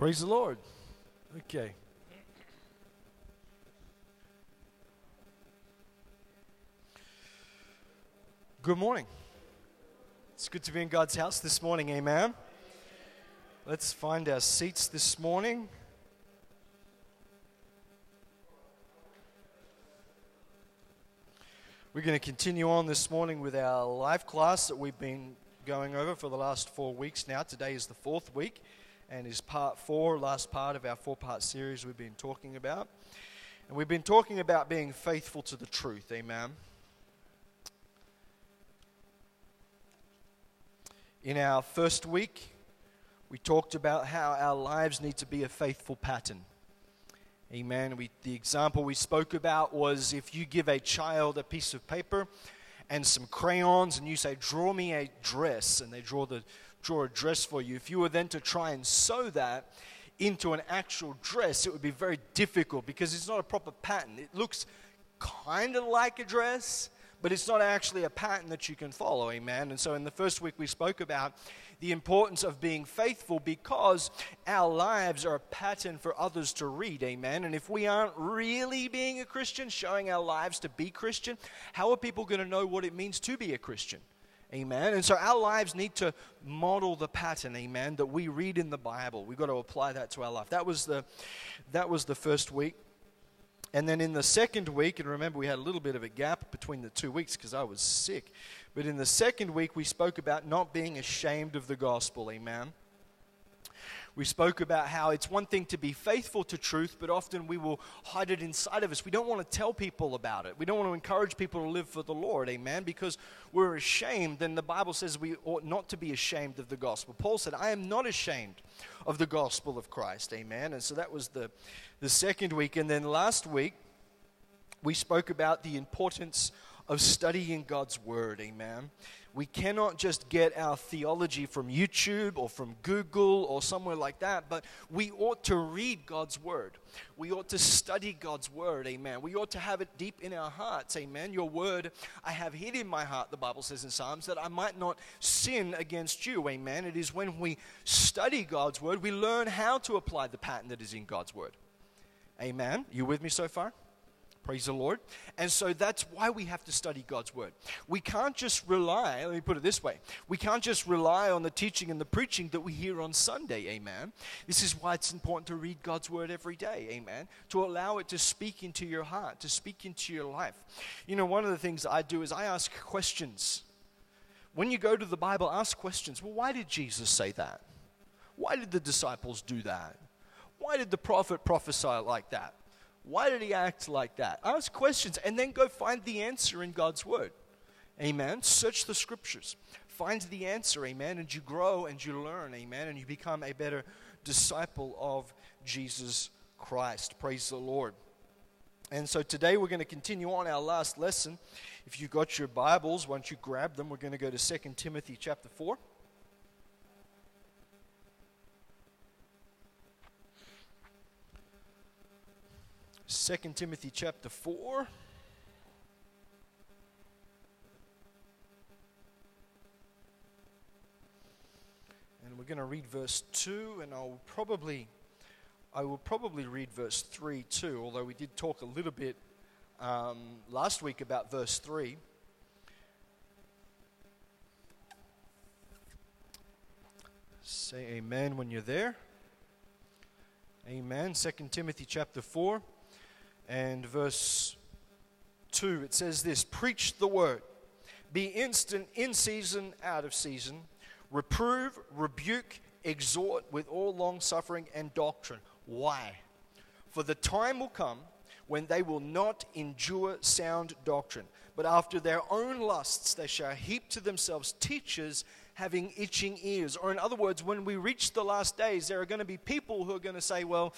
Praise the Lord. Okay. Good morning. It's good to be in God's house this morning, amen. Let's find our seats this morning. We're going to continue on this morning with our life class that we've been going over for the last four weeks now. Today is the fourth week and is part four, last part of our four part series we've been talking about. And we've been talking about being faithful to the truth, amen. In our first week, we talked about how our lives need to be a faithful pattern. Amen. We, the example we spoke about was if you give a child a piece of paper and some crayons and you say, Draw me a dress, and they draw, the, draw a dress for you, if you were then to try and sew that into an actual dress, it would be very difficult because it's not a proper pattern. It looks kind of like a dress, but it's not actually a pattern that you can follow. Amen. And so in the first week, we spoke about the importance of being faithful because our lives are a pattern for others to read. Amen. And if we aren't really being a Christian, showing our lives to be Christian, how are people going to know what it means to be a Christian? Amen. And so our lives need to model the pattern, amen, that we read in the Bible. We've got to apply that to our life. That was the that was the first week. And then in the second week, and remember we had a little bit of a gap between the two weeks because I was sick. But in the second week, we spoke about not being ashamed of the gospel. Amen. We spoke about how it's one thing to be faithful to truth, but often we will hide it inside of us. We don't want to tell people about it. We don't want to encourage people to live for the Lord, amen, because we're ashamed. And the Bible says we ought not to be ashamed of the gospel. Paul said, I am not ashamed of the gospel of Christ, amen. And so that was the, the second week. And then last week, we spoke about the importance of studying God's Word. Amen. We cannot just get our theology from YouTube or from Google or somewhere like that, but we ought to read God's Word. We ought to study God's Word. Amen. We ought to have it deep in our hearts. Amen. Your Word I have hid in my heart, the Bible says in Psalms, that I might not sin against you. Amen. It is when we study God's Word, we learn how to apply the pattern that is in God's Word. Amen. You with me so far? Praise the Lord. And so that's why we have to study God's Word. We can't just rely, let me put it this way, we can't just rely on the teaching and the preaching that we hear on Sunday, amen. This is why it's important to read God's Word every day, amen. To allow it to speak into your heart, to speak into your life. You know, one of the things I do is I ask questions. When you go to the Bible, ask questions. Well, why did Jesus say that? Why did the disciples do that? Why did the prophet prophesy like that? Why did he act like that? Ask questions and then go find the answer in God's Word. Amen. Search the scriptures. Find the answer. Amen. And you grow and you learn. Amen. And you become a better disciple of Jesus Christ. Praise the Lord. And so today we're going to continue on our last lesson. If you've got your Bibles, once you grab them, we're going to go to 2 Timothy chapter 4. 2 Timothy chapter 4. And we're going to read verse 2 and I'll probably I will probably read verse 3 too, although we did talk a little bit um, last week about verse 3. Say amen when you're there. Amen. 2 Timothy chapter 4 and verse 2, it says this Preach the word, be instant in season, out of season, reprove, rebuke, exhort with all long suffering and doctrine. Why? For the time will come when they will not endure sound doctrine, but after their own lusts they shall heap to themselves teachers having itching ears. Or, in other words, when we reach the last days, there are going to be people who are going to say, Well,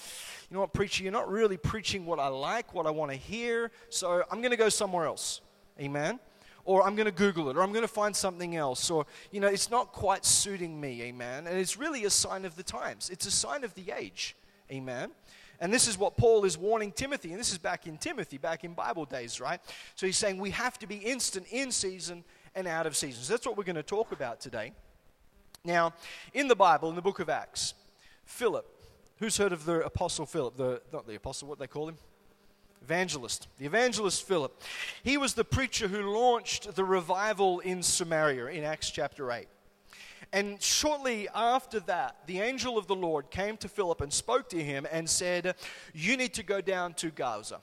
you know what, preacher, you're not really preaching what I like, what I want to hear, so I'm going to go somewhere else. Amen? Or I'm going to Google it, or I'm going to find something else, or, you know, it's not quite suiting me. Amen? And it's really a sign of the times, it's a sign of the age. Amen? And this is what Paul is warning Timothy, and this is back in Timothy, back in Bible days, right? So he's saying we have to be instant in season and out of seasons. That's what we're going to talk about today. Now, in the Bible, in the book of Acts, Philip, Who's heard of the Apostle Philip? The, not the Apostle, what they call him? Evangelist. The evangelist Philip. He was the preacher who launched the revival in Samaria in Acts chapter 8. And shortly after that, the angel of the Lord came to Philip and spoke to him and said, You need to go down to Gaza.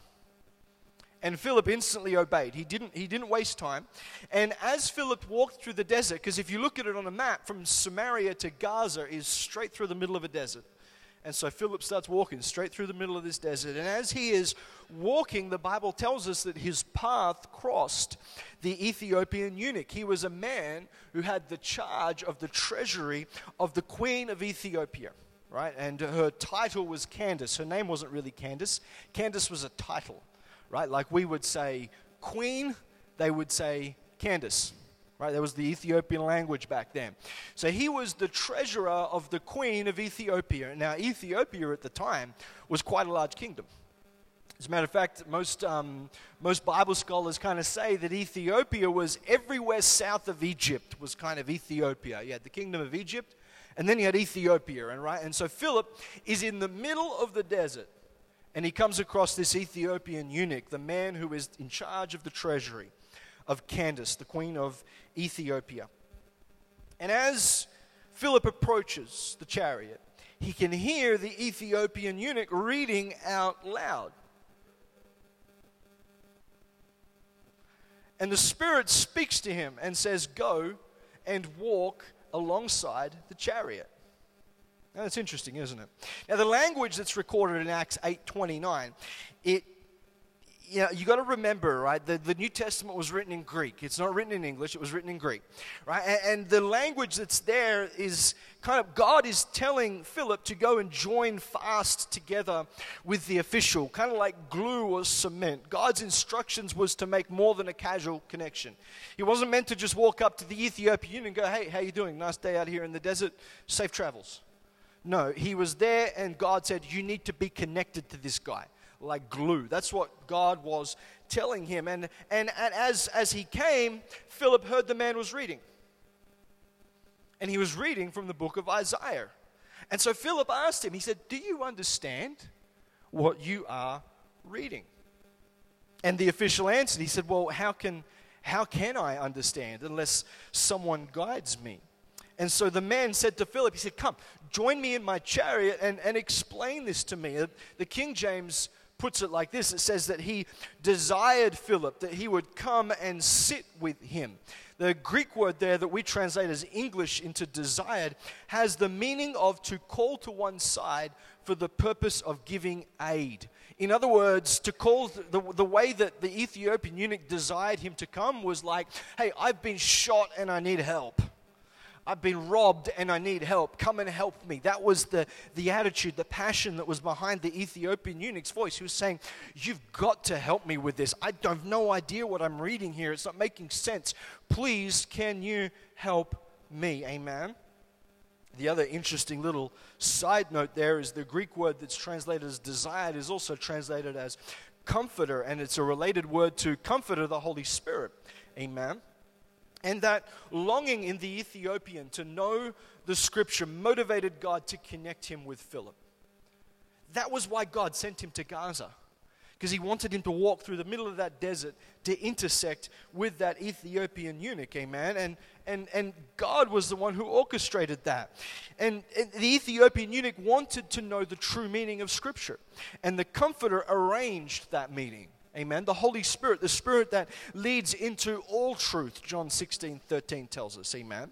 And Philip instantly obeyed. He didn't, he didn't waste time. And as Philip walked through the desert, because if you look at it on a map, from Samaria to Gaza is straight through the middle of a desert. And so Philip starts walking straight through the middle of this desert. And as he is walking, the Bible tells us that his path crossed the Ethiopian eunuch. He was a man who had the charge of the treasury of the queen of Ethiopia, right? And her title was Candace. Her name wasn't really Candace, Candace was a title right? Like we would say queen, they would say Candace, right? That was the Ethiopian language back then. So he was the treasurer of the queen of Ethiopia. Now, Ethiopia at the time was quite a large kingdom. As a matter of fact, most, um, most Bible scholars kind of say that Ethiopia was everywhere south of Egypt, was kind of Ethiopia. You had the kingdom of Egypt, and then you had Ethiopia, and right? And so Philip is in the middle of the desert and he comes across this Ethiopian eunuch, the man who is in charge of the treasury of Candace, the queen of Ethiopia. And as Philip approaches the chariot, he can hear the Ethiopian eunuch reading out loud. And the Spirit speaks to him and says, Go and walk alongside the chariot. Now, that's interesting, isn't it? Now, the language that's recorded in Acts 8.29, it, you know, you got to remember, right, the, the New Testament was written in Greek. It's not written in English, it was written in Greek, right? And, and the language that's there is kind of God is telling Philip to go and join fast together with the official, kind of like glue or cement. God's instructions was to make more than a casual connection. He wasn't meant to just walk up to the Ethiopian and go, hey, how you doing? Nice day out here in the desert. Safe travels. No, he was there, and God said, You need to be connected to this guy, like glue. That's what God was telling him. And, and, and as, as he came, Philip heard the man was reading. And he was reading from the book of Isaiah. And so Philip asked him, He said, Do you understand what you are reading? And the official answered, He said, Well, how can, how can I understand unless someone guides me? And so the man said to Philip, He said, Come, join me in my chariot and, and explain this to me. The King James puts it like this it says that he desired Philip, that he would come and sit with him. The Greek word there that we translate as English into desired has the meaning of to call to one side for the purpose of giving aid. In other words, to call the, the way that the Ethiopian eunuch desired him to come was like, hey, I've been shot and I need help. I've been robbed and I need help. Come and help me. That was the, the attitude, the passion that was behind the Ethiopian eunuch's voice. He was saying, You've got to help me with this. I have no idea what I'm reading here. It's not making sense. Please, can you help me? Amen. The other interesting little side note there is the Greek word that's translated as desired is also translated as comforter, and it's a related word to comforter, the Holy Spirit. Amen. And that longing in the Ethiopian to know the scripture motivated God to connect him with Philip. That was why God sent him to Gaza, because he wanted him to walk through the middle of that desert to intersect with that Ethiopian eunuch, amen? And, and, and God was the one who orchestrated that. And, and the Ethiopian eunuch wanted to know the true meaning of scripture, and the Comforter arranged that meeting. Amen. The Holy Spirit, the Spirit that leads into all truth, John 16, 13 tells us. Amen.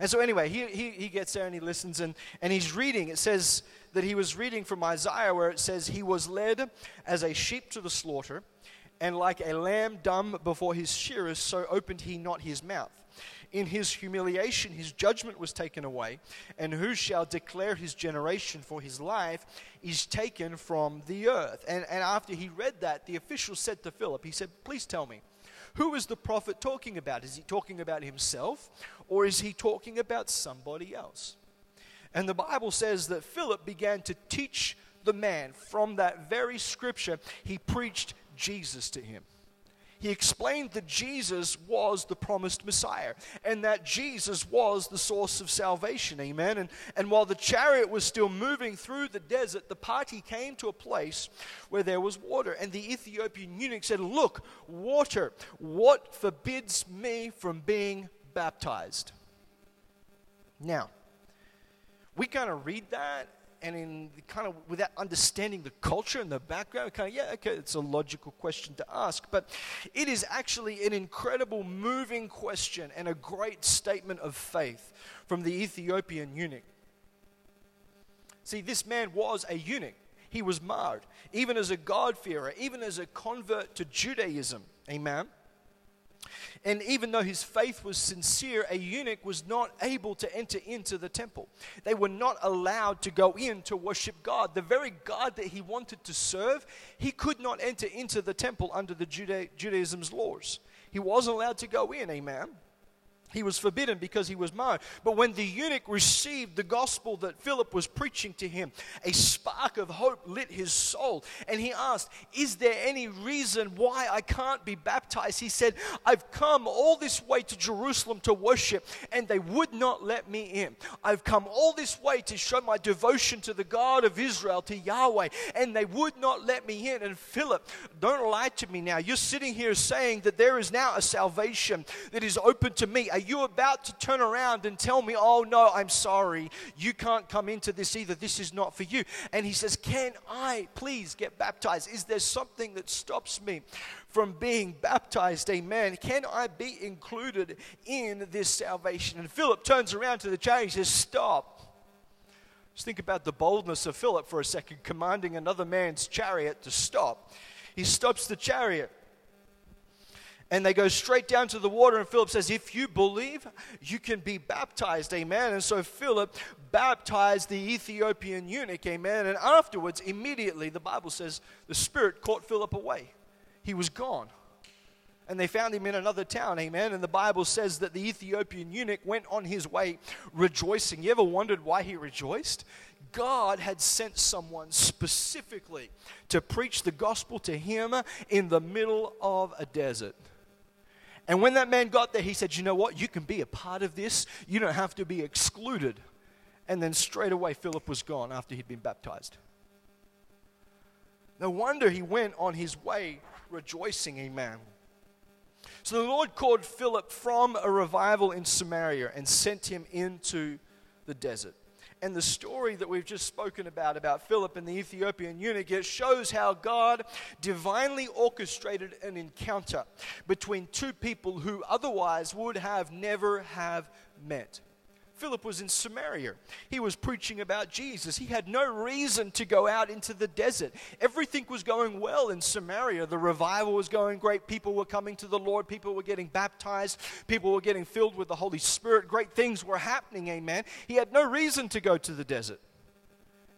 And so, anyway, he, he, he gets there and he listens and, and he's reading. It says that he was reading from Isaiah where it says, He was led as a sheep to the slaughter, and like a lamb dumb before his shearers, so opened he not his mouth. In his humiliation, his judgment was taken away. And who shall declare his generation? For his life is taken from the earth. And, and after he read that, the official said to Philip, He said, Please tell me, who is the prophet talking about? Is he talking about himself or is he talking about somebody else? And the Bible says that Philip began to teach the man from that very scripture. He preached Jesus to him. He explained that Jesus was the promised Messiah and that Jesus was the source of salvation. Amen. And, and while the chariot was still moving through the desert, the party came to a place where there was water. And the Ethiopian eunuch said, Look, water, what forbids me from being baptized? Now, we kind of read that and in kind of without understanding the culture and the background, kind of, yeah, okay, it's a logical question to ask. But it is actually an incredible, moving question and a great statement of faith from the Ethiopian eunuch. See, this man was a eunuch. He was marred, even as a God-fearer, even as a convert to Judaism. Amen. And even though his faith was sincere, a eunuch was not able to enter into the temple. They were not allowed to go in to worship God. The very God that he wanted to serve, he could not enter into the temple under the Juda- Judaism's laws. He wasn't allowed to go in, amen. He was forbidden because he was marred. But when the eunuch received the gospel that Philip was preaching to him, a spark of hope lit his soul. And he asked, Is there any reason why I can't be baptized? He said, I've come all this way to Jerusalem to worship, and they would not let me in. I've come all this way to show my devotion to the God of Israel, to Yahweh, and they would not let me in. And Philip, don't lie to me now. You're sitting here saying that there is now a salvation that is open to me are you about to turn around and tell me, oh no, I'm sorry, you can't come into this either, this is not for you? And he says, Can I please get baptized? Is there something that stops me from being baptized? Amen. Can I be included in this salvation? And Philip turns around to the chariot and says, Stop. Just think about the boldness of Philip for a second, commanding another man's chariot to stop. He stops the chariot and they go straight down to the water. And Philip says, If you believe, you can be baptized. Amen. And so Philip baptized the Ethiopian eunuch. Amen. And afterwards, immediately, the Bible says the Spirit caught Philip away. He was gone. And they found him in another town, amen. And the Bible says that the Ethiopian eunuch went on his way rejoicing. You ever wondered why he rejoiced? God had sent someone specifically to preach the gospel to him in the middle of a desert. And when that man got there, he said, You know what? You can be a part of this. You don't have to be excluded. And then straight away, Philip was gone after he'd been baptized. No wonder he went on his way rejoicing, amen. So the Lord called Philip from a revival in Samaria and sent him into the desert and the story that we've just spoken about, about Philip and the Ethiopian eunuch, it shows how God divinely orchestrated an encounter between two people who otherwise would have never have met. Philip was in Samaria. He was preaching about Jesus. He had no reason to go out into the desert. Everything was going well in Samaria. The revival was going great. People were coming to the Lord. People were getting baptized. People were getting filled with the Holy Spirit. Great things were happening, amen. He had no reason to go to the desert.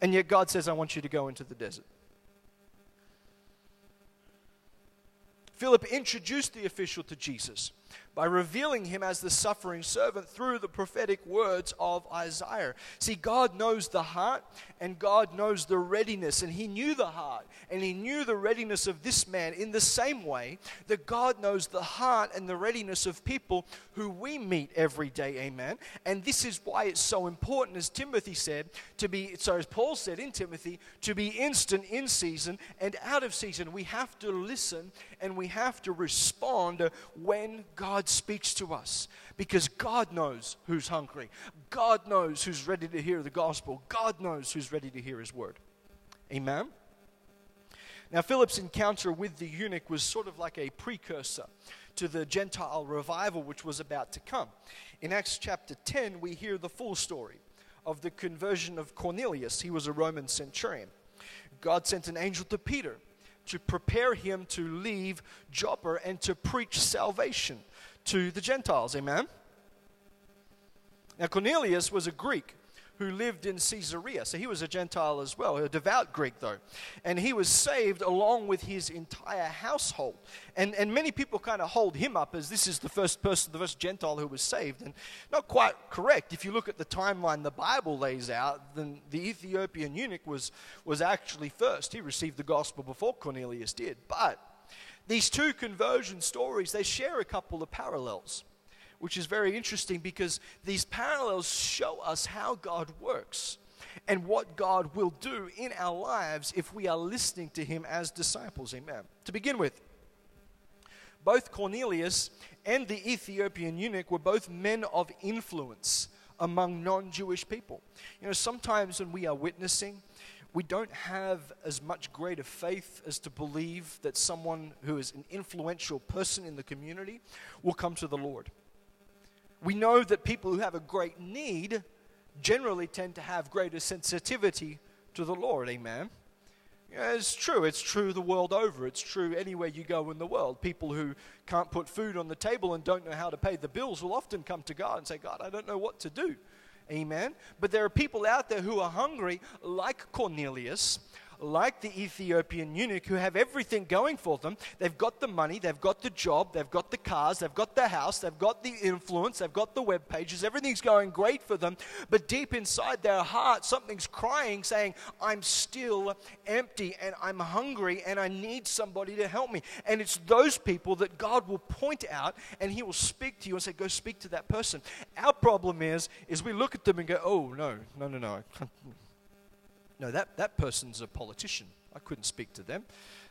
And yet God says, I want you to go into the desert. Philip introduced the official to Jesus by revealing him as the suffering servant through the prophetic words of Isaiah. See, God knows the heart and God knows the readiness, and He knew the heart and He knew the readiness of this man in the same way that God knows the heart and the readiness of people who we meet every day. Amen. And this is why it's so important, as Timothy said, to be, so as Paul said in Timothy, to be instant in season and out of season. We have to listen and we have to respond when God speaks to us because God knows who's hungry. God knows who's ready to hear the gospel. God knows who's ready to hear his word. Amen. Now, Philip's encounter with the eunuch was sort of like a precursor to the Gentile revival which was about to come. In Acts chapter 10, we hear the full story of the conversion of Cornelius. He was a Roman centurion. God sent an angel to Peter to prepare him to leave Joppa and to preach salvation to the Gentiles. Amen? Now, Cornelius was a Greek who lived in Caesarea. So he was a Gentile as well, a devout Greek though. And he was saved along with his entire household. And, and many people kind of hold him up as this is the first person, the first Gentile who was saved. And not quite correct. If you look at the timeline the Bible lays out, then the Ethiopian eunuch was, was actually first. He received the gospel before Cornelius did. But these two conversion stories, they share a couple of parallels, which is very interesting because these parallels show us how God works and what God will do in our lives if we are listening to Him as disciples. Amen. To begin with, both Cornelius and the Ethiopian eunuch were both men of influence among non Jewish people. You know, sometimes when we are witnessing, we don't have as much greater faith as to believe that someone who is an influential person in the community will come to the Lord. We know that people who have a great need generally tend to have greater sensitivity to the Lord. Amen. Yeah, it's true. It's true the world over. It's true anywhere you go in the world. People who can't put food on the table and don't know how to pay the bills will often come to God and say, God, I don't know what to do. Amen. But there are people out there who are hungry, like Cornelius, like the Ethiopian eunuch who have everything going for them. They've got the money, they've got the job, they've got the cars, they've got the house, they've got the influence, they've got the web pages, everything's going great for them. But deep inside their heart, something's crying, saying, I'm still empty and I'm hungry and I need somebody to help me. And it's those people that God will point out and He will speak to you and say, Go speak to that person. Our problem is, is we look at them and go, Oh, no, no, no, no. No, that, that person's a politician. I couldn't speak to them.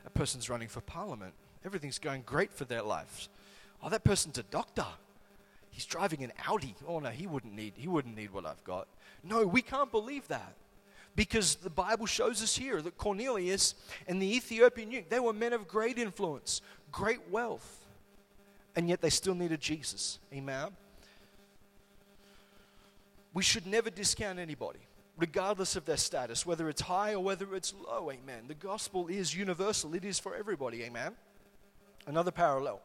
That person's running for parliament. Everything's going great for their lives. Oh, that person's a doctor. He's driving an Audi. Oh no, he wouldn't need he wouldn't need what I've got. No, we can't believe that. Because the Bible shows us here that Cornelius and the Ethiopian eunuch, they were men of great influence, great wealth, and yet they still needed Jesus. Amen. We should never discount anybody regardless of their status, whether it's high or whether it's low. Amen. The gospel is universal, it is for everybody. Amen. Another parallel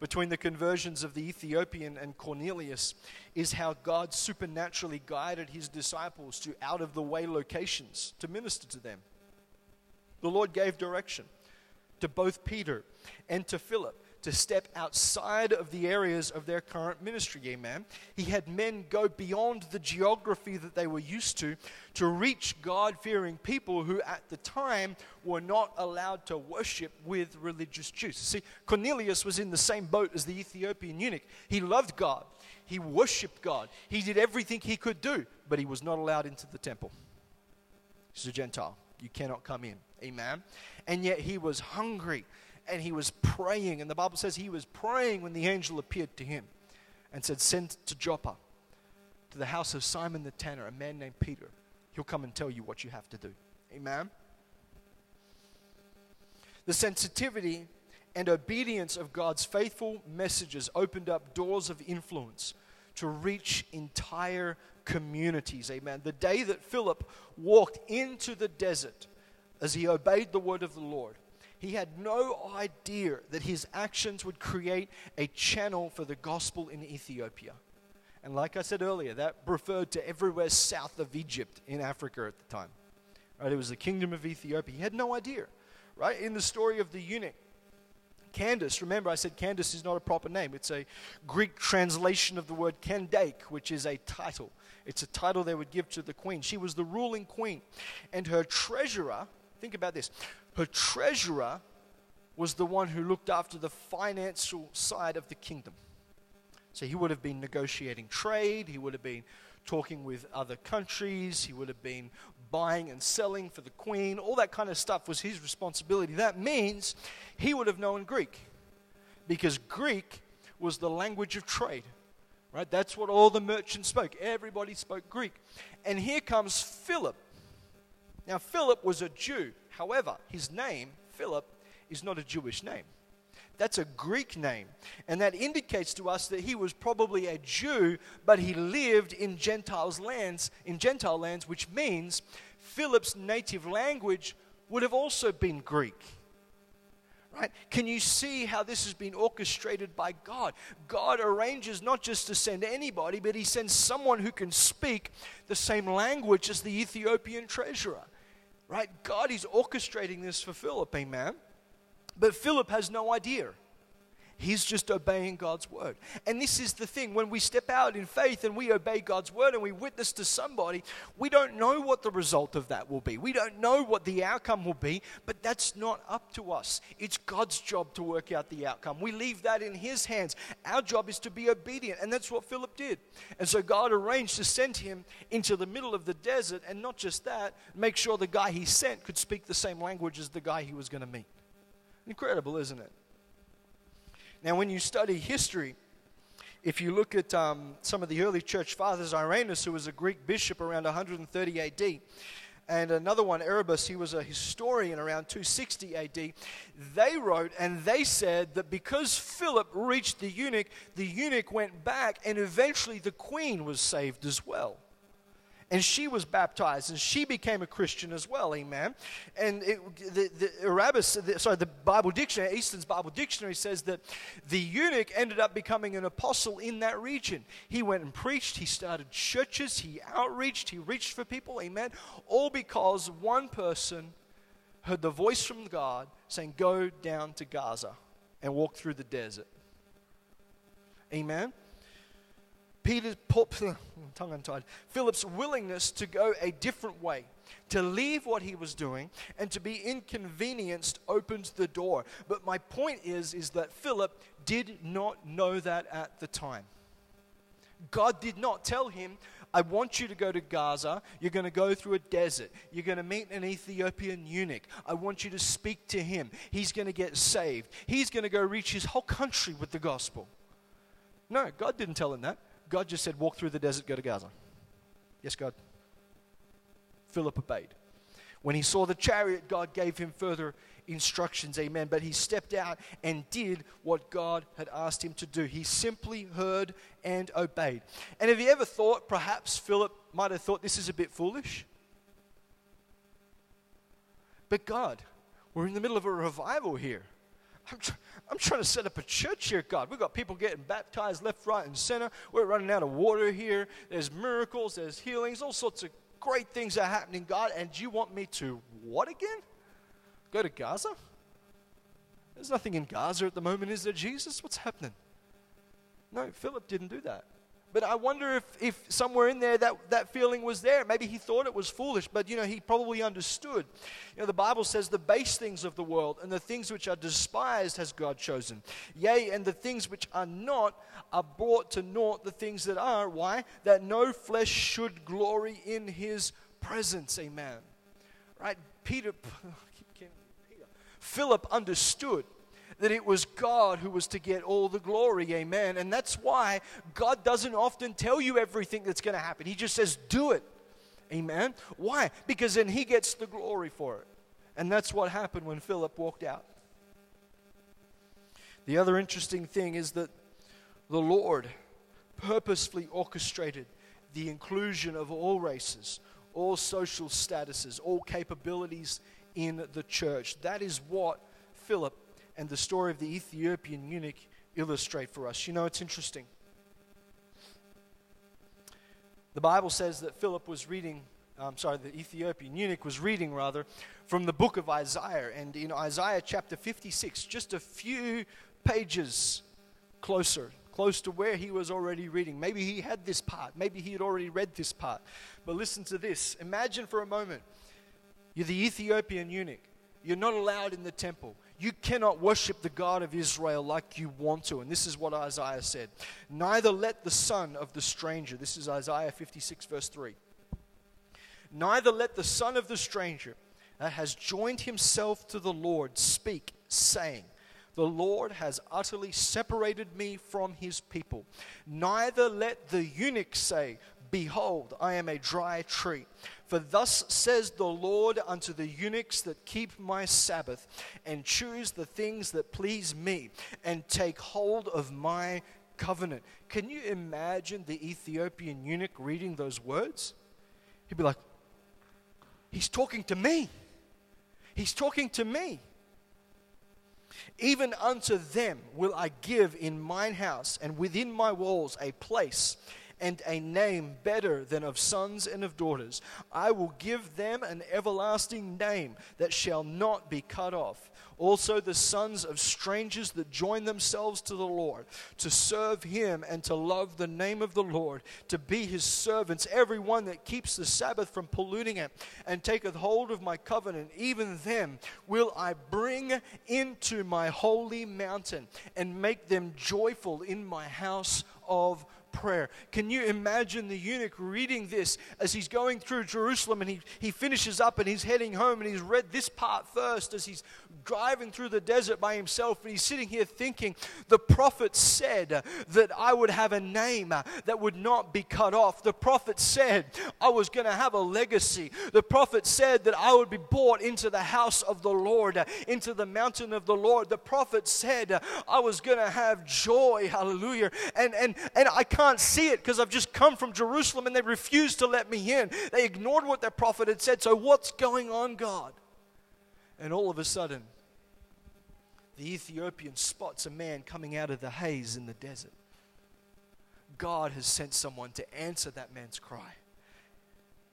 between the conversions of the Ethiopian and Cornelius is how God supernaturally guided his disciples to out of the way locations to minister to them. The Lord gave direction to both Peter and to Philip to step outside of the areas of their current ministry. Amen. He had men go beyond the geography that they were used to to reach God fearing people who at the time were not allowed to worship with religious Jews. See, Cornelius was in the same boat as the Ethiopian eunuch. He loved God, he worshiped God, he did everything he could do, but he was not allowed into the temple. He's a Gentile. You cannot come in. Amen. And yet he was hungry and he was praying. And the Bible says he was praying when the angel appeared to him and said, Send to Joppa, to the house of Simon the tanner, a man named Peter. He'll come and tell you what you have to do. Amen. The sensitivity and obedience of God's faithful messages opened up doors of influence to reach entire communities. Amen. The day that Philip walked into the desert as he obeyed the word of the Lord, he had no idea that his actions would create a channel for the gospel in Ethiopia. And like I said earlier, that referred to everywhere south of Egypt in Africa at the time. Right? It was the kingdom of Ethiopia. He had no idea. Right? In the story of the eunuch, Candace, remember I said Candace is not a proper name. It's a Greek translation of the word Kandake, which is a title. It's a title they would give to the queen. She was the ruling queen. And her treasurer, think about this, her treasurer was the one who looked after the financial side of the kingdom. So he would have been negotiating trade, he would have been talking with other countries, he would have been buying and selling for the queen. All that kind of stuff was his responsibility. That means he would have known Greek because Greek was the language of trade. Right? That's what all the merchants spoke. Everybody spoke Greek. And here comes Philip. Now, Philip was a Jew. However, his name, Philip, is not a Jewish name. That's a Greek name. And that indicates to us that he was probably a Jew, but he lived in Gentiles lands, in Gentile lands, which means Philip's native language would have also been Greek. Right? Can you see how this has been orchestrated by God? God arranges not just to send anybody, but he sends someone who can speak the same language as the Ethiopian treasurer. Right? God is orchestrating this for Philip, amen? But Philip has no idea. He's just obeying God's word. And this is the thing when we step out in faith and we obey God's word and we witness to somebody, we don't know what the result of that will be. We don't know what the outcome will be, but that's not up to us. It's God's job to work out the outcome. We leave that in His hands. Our job is to be obedient, and that's what Philip did. And so God arranged to send him into the middle of the desert, and not just that, make sure the guy he sent could speak the same language as the guy he was going to meet. Incredible, isn't it? Now, when you study history, if you look at um, some of the early church fathers, Irenaeus, who was a Greek bishop around 130 AD, and another one, Erebus, he was a historian around 260 AD. They wrote and they said that because Philip reached the eunuch, the eunuch went back, and eventually the queen was saved as well and she was baptized and she became a Christian as well, amen. And it, the, the Arabis, the, sorry, the Bible dictionary, Easton's Bible dictionary says that the eunuch ended up becoming an apostle in that region. He went and preached, he started churches, he outreached, he reached for people, amen. All because one person heard the voice from God saying, Go down to Gaza and walk through the desert. Amen. Peter's tongue untied. Philip's willingness to go a different way, to leave what he was doing, and to be inconvenienced opens the door. But my point is, is that Philip did not know that at the time. God did not tell him, I want you to go to Gaza. You're going to go through a desert. You're going to meet an Ethiopian eunuch. I want you to speak to him. He's going to get saved. He's going to go reach his whole country with the gospel. No, God didn't tell him that. God just said, Walk through the desert, go to Gaza. Yes, God. Philip obeyed. When he saw the chariot, God gave him further instructions, amen. But he stepped out and did what God had asked him to do. He simply heard and obeyed. And have you ever thought perhaps Philip might have thought this is a bit foolish? But God, we're in the middle of a revival here. I'm, I'm trying to set up a church here, God. We've got people getting baptized left, right, and center. We're running out of water here. There's miracles, there's healings, all sorts of great things are happening, God. And you want me to what again? Go to Gaza? There's nothing in Gaza at the moment, is there, Jesus? What's happening? No, Philip didn't do that. But I wonder if, if somewhere in there that, that feeling was there. Maybe he thought it was foolish, but you know, he probably understood. You know, the Bible says the base things of the world and the things which are despised has God chosen. Yea, and the things which are not are brought to naught the things that are. Why? That no flesh should glory in his presence. Amen. Right? Peter, Peter Philip understood that it was God who was to get all the glory. Amen. And that's why God doesn't often tell you everything that's going to happen. He just says, do it. Amen. Why? Because then He gets the glory for it. And that's what happened when Philip walked out. The other interesting thing is that the Lord purposefully orchestrated the inclusion of all races, all social statuses, all capabilities in the church. That is what Philip and the story of the Ethiopian eunuch illustrate for us. You know, it's interesting. The Bible says that Philip was reading, I'm um, sorry, the Ethiopian eunuch was reading, rather, from the book of Isaiah. And in Isaiah chapter 56, just a few pages closer, close to where he was already reading. Maybe he had this part, maybe he had already read this part. But listen to this. Imagine for a moment you're the Ethiopian eunuch, you're not allowed in the temple. You cannot worship the God of Israel like you want to. And this is what Isaiah said Neither let the son of the stranger, this is Isaiah 56, verse 3. Neither let the son of the stranger that has joined himself to the Lord speak, saying, the Lord has utterly separated me from his people. Neither let the eunuch say, Behold, I am a dry tree. For thus says the Lord unto the eunuchs that keep my Sabbath, and choose the things that please me, and take hold of my covenant. Can you imagine the Ethiopian eunuch reading those words? He'd be like, He's talking to me. He's talking to me. Even unto them will I give in mine house and within my walls a place and a name better than of sons and of daughters. I will give them an everlasting name that shall not be cut off. Also, the sons of strangers that join themselves to the Lord, to serve him and to love the name of the Lord, to be his servants, every one that keeps the Sabbath from polluting it and taketh hold of my covenant, even them will I bring into my holy mountain and make them joyful in my house of prayer. Can you imagine the eunuch reading this as he's going through Jerusalem and he, he finishes up and he's heading home and he's read this part first as he's driving through the desert by himself and he's sitting here thinking, the prophet said that I would have a name that would not be cut off. The prophet said I was going to have a legacy. The prophet said that I would be brought into the house of the Lord, into the mountain of the Lord. The prophet said I was going to have joy. Hallelujah. And, and, and I can't see it because I've just come from Jerusalem and they refused to let me in. They ignored what their prophet had said. So, what's going on, God? And all of a sudden, the Ethiopian spots a man coming out of the haze in the desert. God has sent someone to answer that man's cry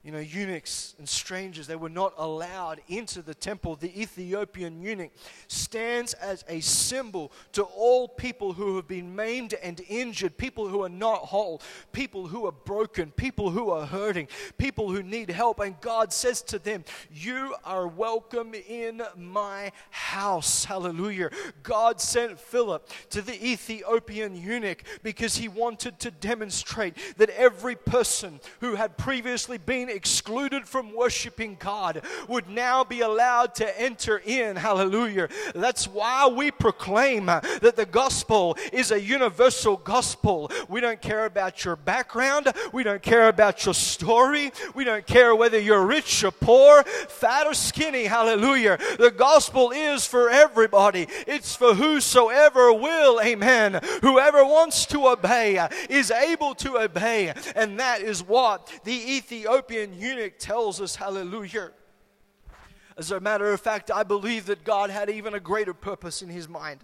you know, eunuchs and strangers, they were not allowed into the temple. The Ethiopian eunuch stands as a symbol to all people who have been maimed and injured, people who are not whole, people who are broken, people who are hurting, people who need help. And God says to them, You are welcome in my house. Hallelujah. God sent Philip to the Ethiopian eunuch because he wanted to demonstrate that every person who had previously been excluded from worshiping God would now be allowed to enter in. Hallelujah. That's why we proclaim that the gospel is a universal gospel. We don't care about your background, we don't care about your story, we don't care whether you're rich or poor, fat or skinny. Hallelujah. The gospel is for everybody, it's for whosoever will. Amen. Whoever wants to obey is able to obey. And that is what the Ethiopian Eunuch tells us, hallelujah. As a matter of fact, I believe that God had even a greater purpose in his mind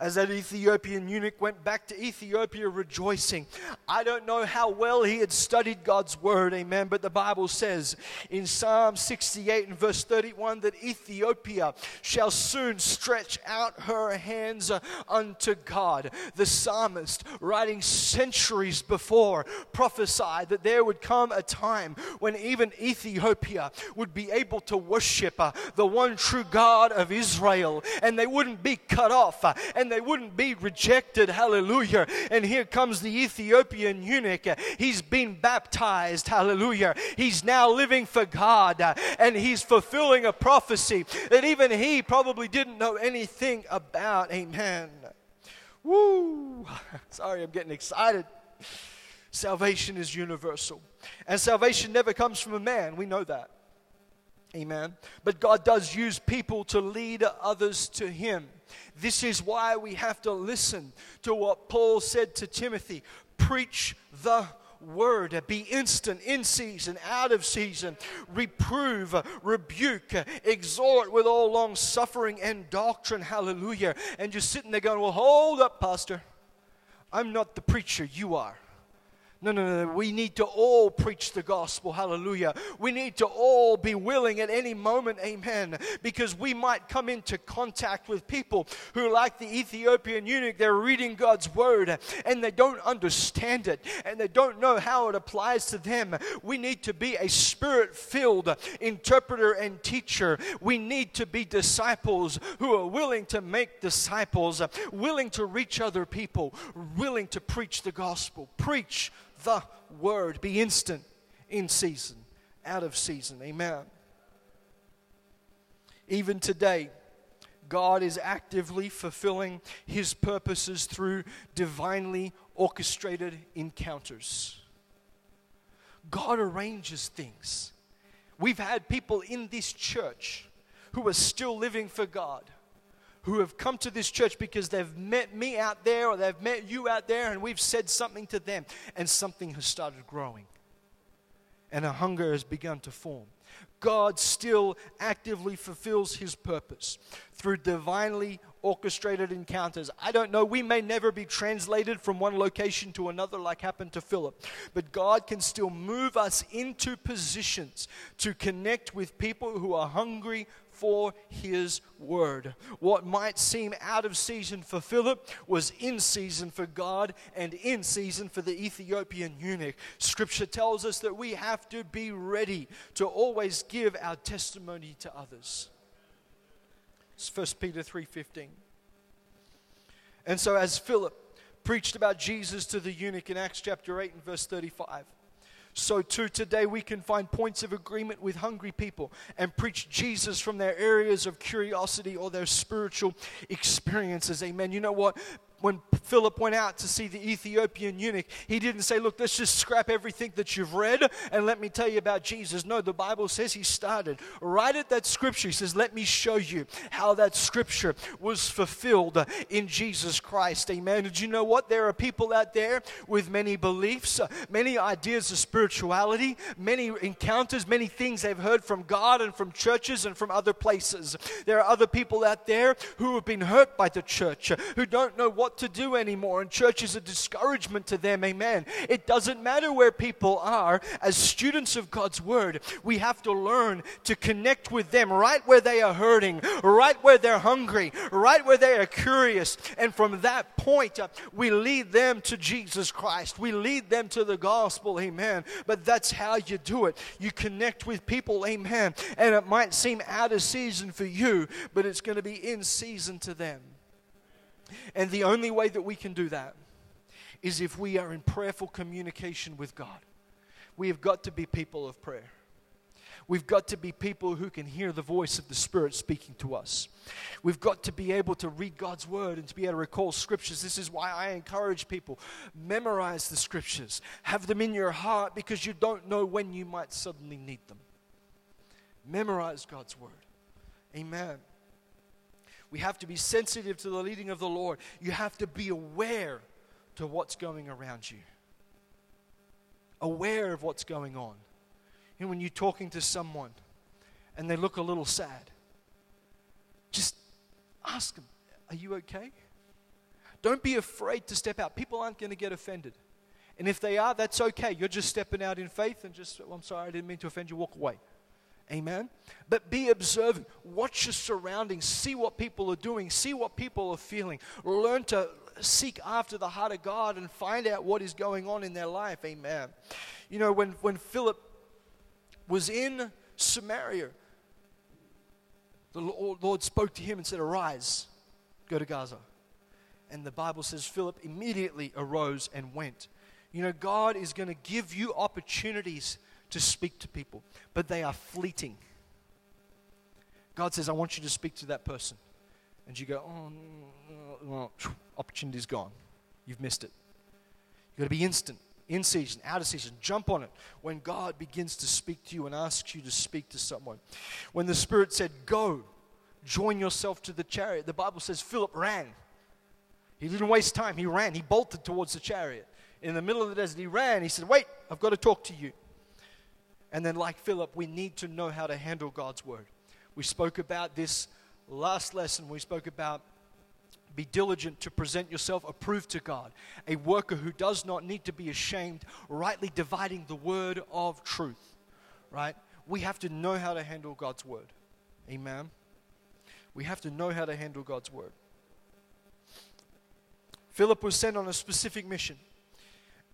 as that Ethiopian eunuch went back to Ethiopia rejoicing. I don't know how well he had studied God's word, amen, but the Bible says in Psalm 68 and verse 31 that Ethiopia shall soon stretch out her hands unto God. The psalmist, writing centuries before, prophesied that there would come a time when even Ethiopia would be able to worship uh, the one true God of Israel and they wouldn't be cut off uh, and they wouldn't be rejected. Hallelujah. And here comes the Ethiopian eunuch. He's been baptized. Hallelujah. He's now living for God uh, and he's fulfilling a prophecy that even he probably didn't know anything about. Amen. Woo! Sorry, I'm getting excited. Salvation is universal. And salvation never comes from a man. We know that. Amen. But God does use people to lead others to Him. This is why we have to listen to what Paul said to Timothy preach the word, be instant, in season, out of season, reprove, rebuke, exhort with all long suffering and doctrine. Hallelujah. And you're sitting there going, Well, hold up, Pastor. I'm not the preacher, you are. No, no, no. We need to all preach the gospel. Hallelujah. We need to all be willing at any moment. Amen. Because we might come into contact with people who, like the Ethiopian eunuch, they're reading God's word and they don't understand it and they don't know how it applies to them. We need to be a spirit filled interpreter and teacher. We need to be disciples who are willing to make disciples, willing to reach other people, willing to preach the gospel. Preach the word. Be instant, in season, out of season. Amen. Even today, God is actively fulfilling his purposes through divinely orchestrated encounters. God arranges things. We've had people in this church who are still living for God who have come to this church because they've met me out there or they've met you out there and we've said something to them and something has started growing. and a hunger has begun to form. God still actively fulfills his purpose through divinely orchestrated encounters. I don't know, we may never be translated from one location to another like happened to Philip, but God can still move us into positions to connect with people who are hungry for his word. What might seem out of season for Philip was in season for God and in season for the Ethiopian eunuch. Scripture tells us that we have to be ready to always give our testimony to others. It's 1 Peter 3:15. And so as Philip preached about Jesus to the eunuch in Acts chapter 8 and verse 35, so too today we can find points of agreement with hungry people and preach Jesus from their areas of curiosity or their spiritual experiences. Amen. You know what? When Philip went out to see the Ethiopian eunuch, he didn't say, Look, let's just scrap everything that you've read and let me tell you about Jesus. No, the Bible says he started right at that scripture. He says, Let me show you how that scripture was fulfilled in Jesus Christ. Amen. Did you know what? There are people out there with many beliefs, many ideas of spirituality, many encounters, many things they've heard from God and from churches and from other places. There are other people out there who have been hurt by the church, who don't know what what to do anymore, and church is a discouragement to them. Amen. It doesn't matter where people are. As students of God's Word, we have to learn to connect with them right where they are hurting, right where they're hungry, right where they are curious. And from that point, uh, we lead them to Jesus Christ. We lead them to the gospel. Amen. But that's how you do it. You connect with people. Amen. And it might seem out of season for you, but it's going to be in season to them. And the only way that we can do that is if we are in prayerful communication with God. We have got to be people of prayer. We've got to be people who can hear the voice of the Spirit speaking to us. We've got to be able to read God's Word and to be able to recall Scriptures. This is why I encourage people memorize the Scriptures, have them in your heart because you don't know when you might suddenly need them. Memorize God's Word. Amen. We have to be sensitive to the leading of the Lord. You have to be aware to what's going around you. Aware of what's going on. Know, when you're talking to someone and they look a little sad, just ask them, Are you okay? Don't be afraid to step out. People aren't going to get offended. And if they are, that's okay. You're just stepping out in faith and just, oh, I'm sorry, I didn't mean to offend you, walk away. Amen. But be observant. Watch your surroundings. See what people are doing. See what people are feeling. Learn to seek after the heart of God and find out what is going on in their life. Amen. You know, when, when Philip was in Samaria, the Lord spoke to him and said, Arise, go to Gaza. And the Bible says Philip immediately arose and went. You know, God is going to give you opportunities to speak to people, but they are fleeting. God says, I want you to speak to that person. And you go, oh, well, opportunity's gone. You've missed it. You've got to be instant, in season, out of season. Jump on it when God begins to speak to you and asks you to speak to someone. When the Spirit said, Go, join yourself to the chariot, the Bible says Philip ran. He didn't waste time. He ran. He bolted towards the chariot. In the middle of the desert, he ran. He said, Wait, I've got to talk to you. And then, like Philip, we need to know how to handle God's word. We spoke about this last lesson. We spoke about be diligent to present yourself approved to God, a worker who does not need to be ashamed, rightly dividing the word of truth. Right? We have to know how to handle God's word. Amen. We have to know how to handle God's word. Philip was sent on a specific mission.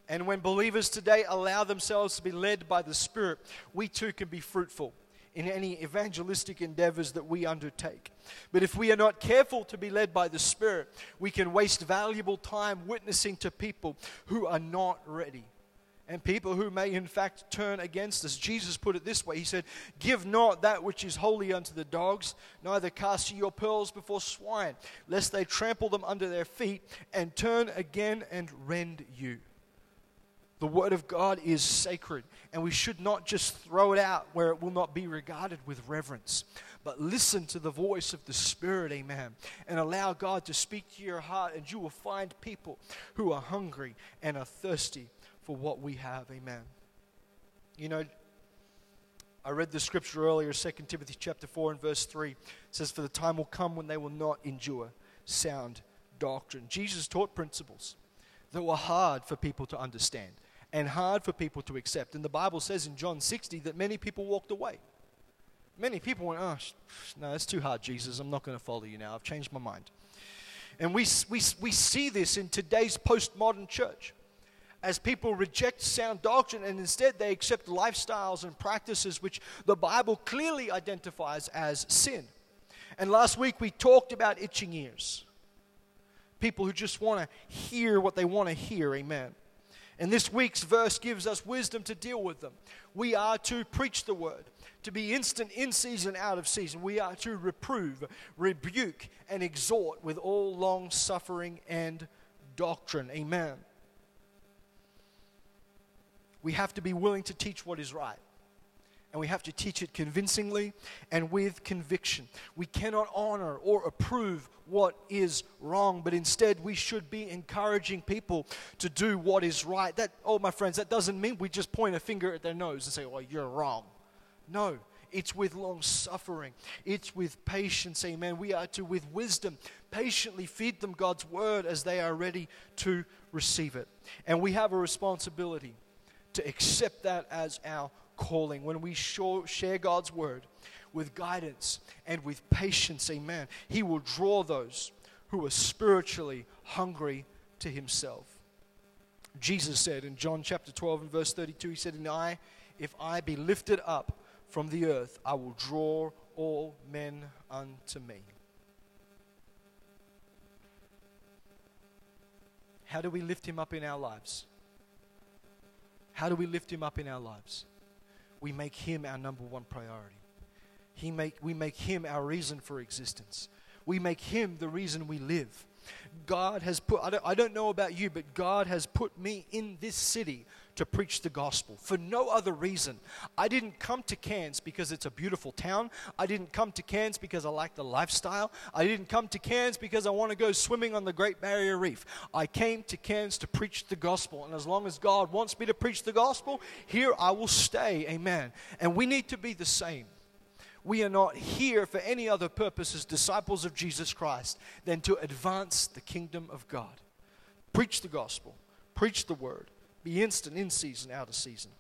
And when believers today allow themselves to be led by the Spirit, we too can be fruitful in any evangelistic endeavors that we undertake. But if we are not careful to be led by the Spirit, we can waste valuable time witnessing to people who are not ready and people who may in fact turn against us. Jesus put it this way He said, Give not that which is holy unto the dogs, neither cast ye your pearls before swine, lest they trample them under their feet and turn again and rend you. The Word of God is sacred, and we should not just throw it out where it will not be regarded with reverence, but listen to the voice of the Spirit, amen, and allow God to speak to your heart, and you will find people who are hungry and are thirsty for what we have, amen. You know, I read the scripture earlier, 2 Timothy chapter 4 and verse 3. It says, For the time will come when they will not endure sound doctrine. Jesus taught principles that were hard for people to understand and hard for people to accept. And the Bible says in John 60 that many people walked away. Many people went, Oh, no, that's too hard, Jesus. I'm not going to follow you now. I've changed my mind. And we, we, we see this in today's postmodern church as people reject sound doctrine and instead they accept lifestyles and practices which the Bible clearly identifies as sin. And last week we talked about itching ears. People who just want to hear what they want to hear, amen. And this week's verse gives us wisdom to deal with them. We are to preach the word, to be instant in season, out of season. We are to reprove, rebuke, and exhort with all long suffering and doctrine. Amen. We have to be willing to teach what is right. And we have to teach it convincingly and with conviction. We cannot honor or approve what is wrong, but instead we should be encouraging people to do what is right. That, oh, my friends, that doesn't mean we just point a finger at their nose and say, oh, you're wrong. No, it's with long suffering, it's with patience. Amen. We are to, with wisdom, patiently feed them God's word as they are ready to receive it. And we have a responsibility to accept that as our calling, when we share God's word with guidance and with patience, amen, He will draw those who are spiritually hungry to Himself. Jesus said in John chapter 12 and verse 32, He said, And I, if I be lifted up from the earth, I will draw all men unto me. How do we lift Him up in our lives? How do we lift Him up in our lives? We make Him our number one priority. He make, we make Him our reason for existence. We make Him the reason we live. God has put, I don't, I don't know about you, but God has put me in this city to preach the gospel for no other reason. I didn't come to Cairns because it's a beautiful town. I didn't come to Cairns because I like the lifestyle. I didn't come to Cairns because I want to go swimming on the Great Barrier Reef. I came to Cairns to preach the gospel. And as long as God wants me to preach the gospel, here I will stay. Amen. And we need to be the same. We are not here for any other purpose as disciples of Jesus Christ than to advance the kingdom of God. Preach the gospel, preach the word, be instant in season, out of season.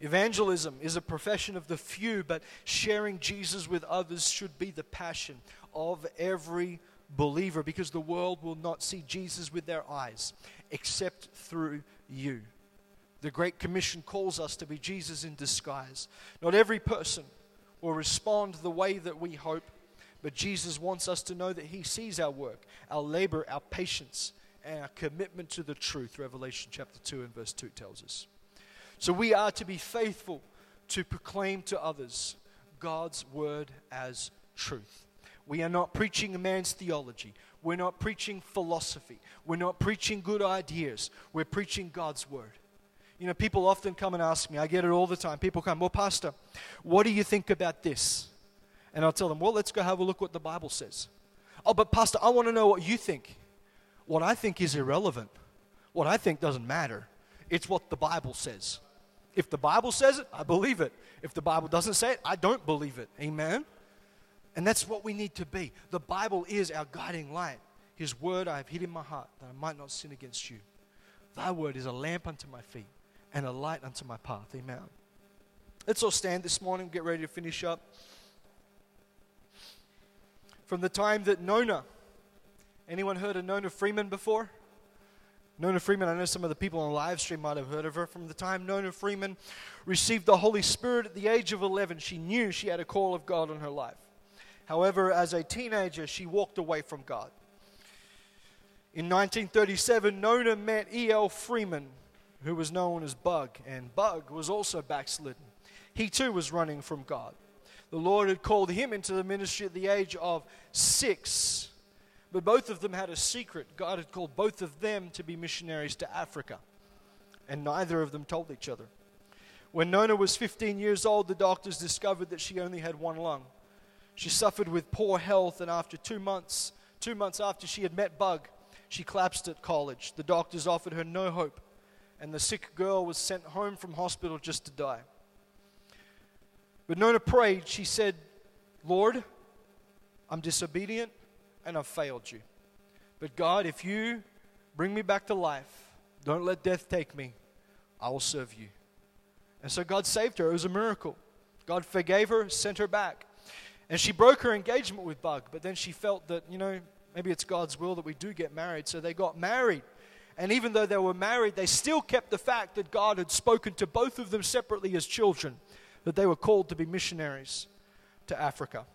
Evangelism is a profession of the few, but sharing Jesus with others should be the passion of every believer because the world will not see Jesus with their eyes except through you. The Great Commission calls us to be Jesus in disguise. Not every person will respond the way that we hope, but Jesus wants us to know that He sees our work, our labor, our patience, and our commitment to the truth, Revelation chapter 2 and verse 2 tells us. So we are to be faithful to proclaim to others God's word as truth. We are not preaching a man's theology. We're not preaching philosophy. We're not preaching good ideas. We're preaching God's word. You know, people often come and ask me, I get it all the time. People come, Well, Pastor, what do you think about this? And I'll tell them, Well, let's go have a look what the Bible says. Oh, but Pastor, I want to know what you think. What I think is irrelevant. What I think doesn't matter. It's what the Bible says. If the Bible says it, I believe it. If the Bible doesn't say it, I don't believe it. Amen? And that's what we need to be. The Bible is our guiding light. His word I have hid in my heart that I might not sin against you. Thy word is a lamp unto my feet and a light unto my path. Amen. Let's all stand this morning, get ready to finish up. From the time that Nona Anyone heard of Nona Freeman before? Nona Freeman, I know some of the people on the live stream might have heard of her. From the time Nona Freeman received the Holy Spirit at the age of 11, she knew she had a call of God on her life. However, as a teenager, she walked away from God. In 1937, Nona met E.L. Freeman, who was known as Bug, and Bug was also backslidden. He too was running from God. The Lord had called him into the ministry at the age of six. But both of them had a secret. God had called both of them to be missionaries to Africa. And neither of them told each other. When Nona was 15 years old, the doctors discovered that she only had one lung. She suffered with poor health, and after two months, two months after she had met Bug, she collapsed at college. The doctors offered her no hope, and the sick girl was sent home from hospital just to die. But Nona prayed. She said, Lord, I'm disobedient and I've failed you. But God, if you bring me back to life, don't let death take me, I will serve you. And so God saved her. It was a miracle. God forgave her, sent her back. And she broke her engagement with Bug, but then she felt that, you know, maybe it's God's will that we do get married. So they got married. And even though they were married, they still kept the fact that God had spoken to both of them separately as children, that they were called to be missionaries to Africa.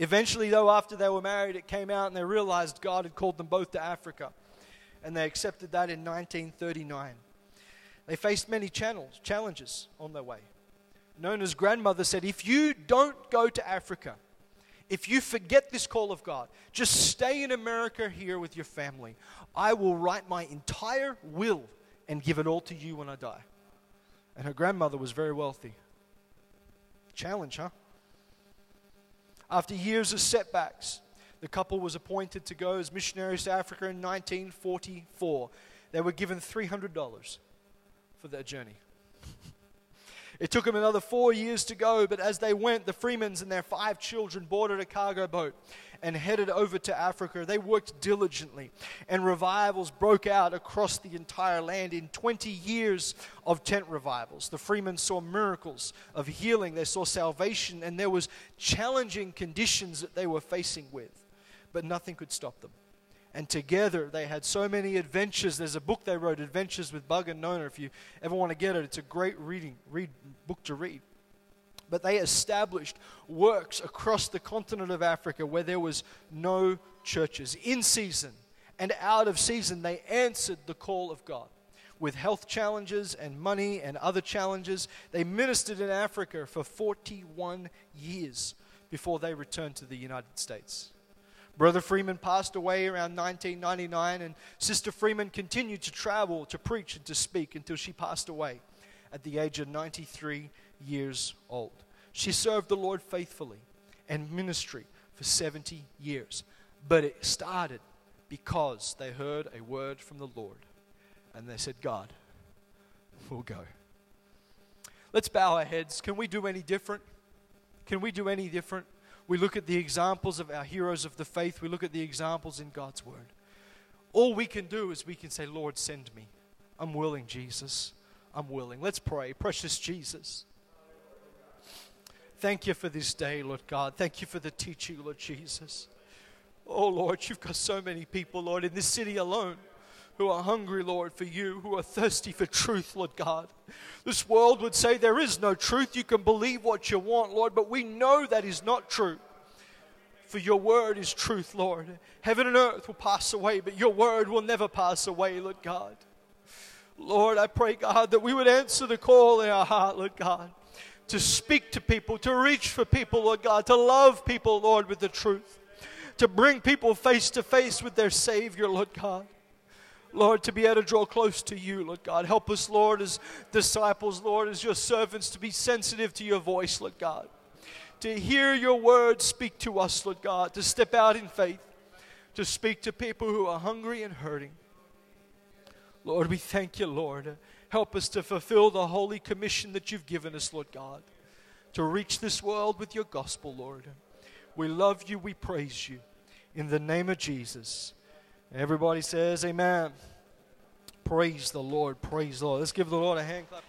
Eventually, though, after they were married, it came out and they realized God had called them both to Africa. And they accepted that in 1939. They faced many channels, challenges on their way. Nona's grandmother said, If you don't go to Africa, if you forget this call of God, just stay in America here with your family. I will write my entire will and give it all to you when I die. And her grandmother was very wealthy. Challenge, huh? After years of setbacks, the couple was appointed to go as missionaries to Africa in 1944. They were given $300 for their journey. It took them another four years to go, but as they went, the Freemans and their five children boarded a cargo boat and headed over to Africa. They worked diligently, and revivals broke out across the entire land in 20 years of tent revivals. The Freemen saw miracles of healing, they saw salvation, and there was challenging conditions that they were facing with, but nothing could stop them. And together they had so many adventures. There's a book they wrote, Adventures with Bug and Nona. If you ever want to get it, it's a great reading, read book to read. But they established works across the continent of Africa where there was no churches. In season and out of season, they answered the call of God. With health challenges and money and other challenges, they ministered in Africa for 41 years before they returned to the United States. Brother Freeman passed away around 1999, and Sister Freeman continued to travel, to preach, and to speak until she passed away at the age of 93 years old. She served the Lord faithfully and ministry for 70 years. But it started because they heard a word from the Lord and they said, God, we'll go. Let's bow our heads. Can we do any different? Can we do any different? We look at the examples of our heroes of the faith. We look at the examples in God's Word. All we can do is we can say, Lord, send me. I'm willing, Jesus. I'm willing. Let's pray. Precious Jesus. Thank you for this day, Lord God. Thank you for the teaching, Lord Jesus. Oh, Lord, you've got so many people, Lord, in this city alone who are hungry, Lord, for you, who are thirsty for truth, Lord God. This world would say there is no truth. You can believe what you want, Lord, but we know that is not true. For your word is truth, Lord. Heaven and earth will pass away, but your word will never pass away, Lord God. Lord, I pray, God, that we would answer the call in our heart, Lord God, to speak to people, to reach for people, Lord God, to love people, Lord, with the truth, to bring people face to face with their Savior, Lord God. Lord, to be able to draw close to you, Lord God. Help us, Lord, as disciples, Lord, as your servants, to be sensitive to your voice, Lord God. To hear your word speak to us, Lord God. To step out in faith, to speak to people who are hungry and hurting. Lord, we thank you, Lord. Help us to fulfill the holy commission that you've given us, Lord God, to reach this world with your gospel, Lord. We love you, we praise you. In the name of Jesus. Everybody says, Amen. Praise the Lord. Praise the Lord. Let's give the Lord a hand clap.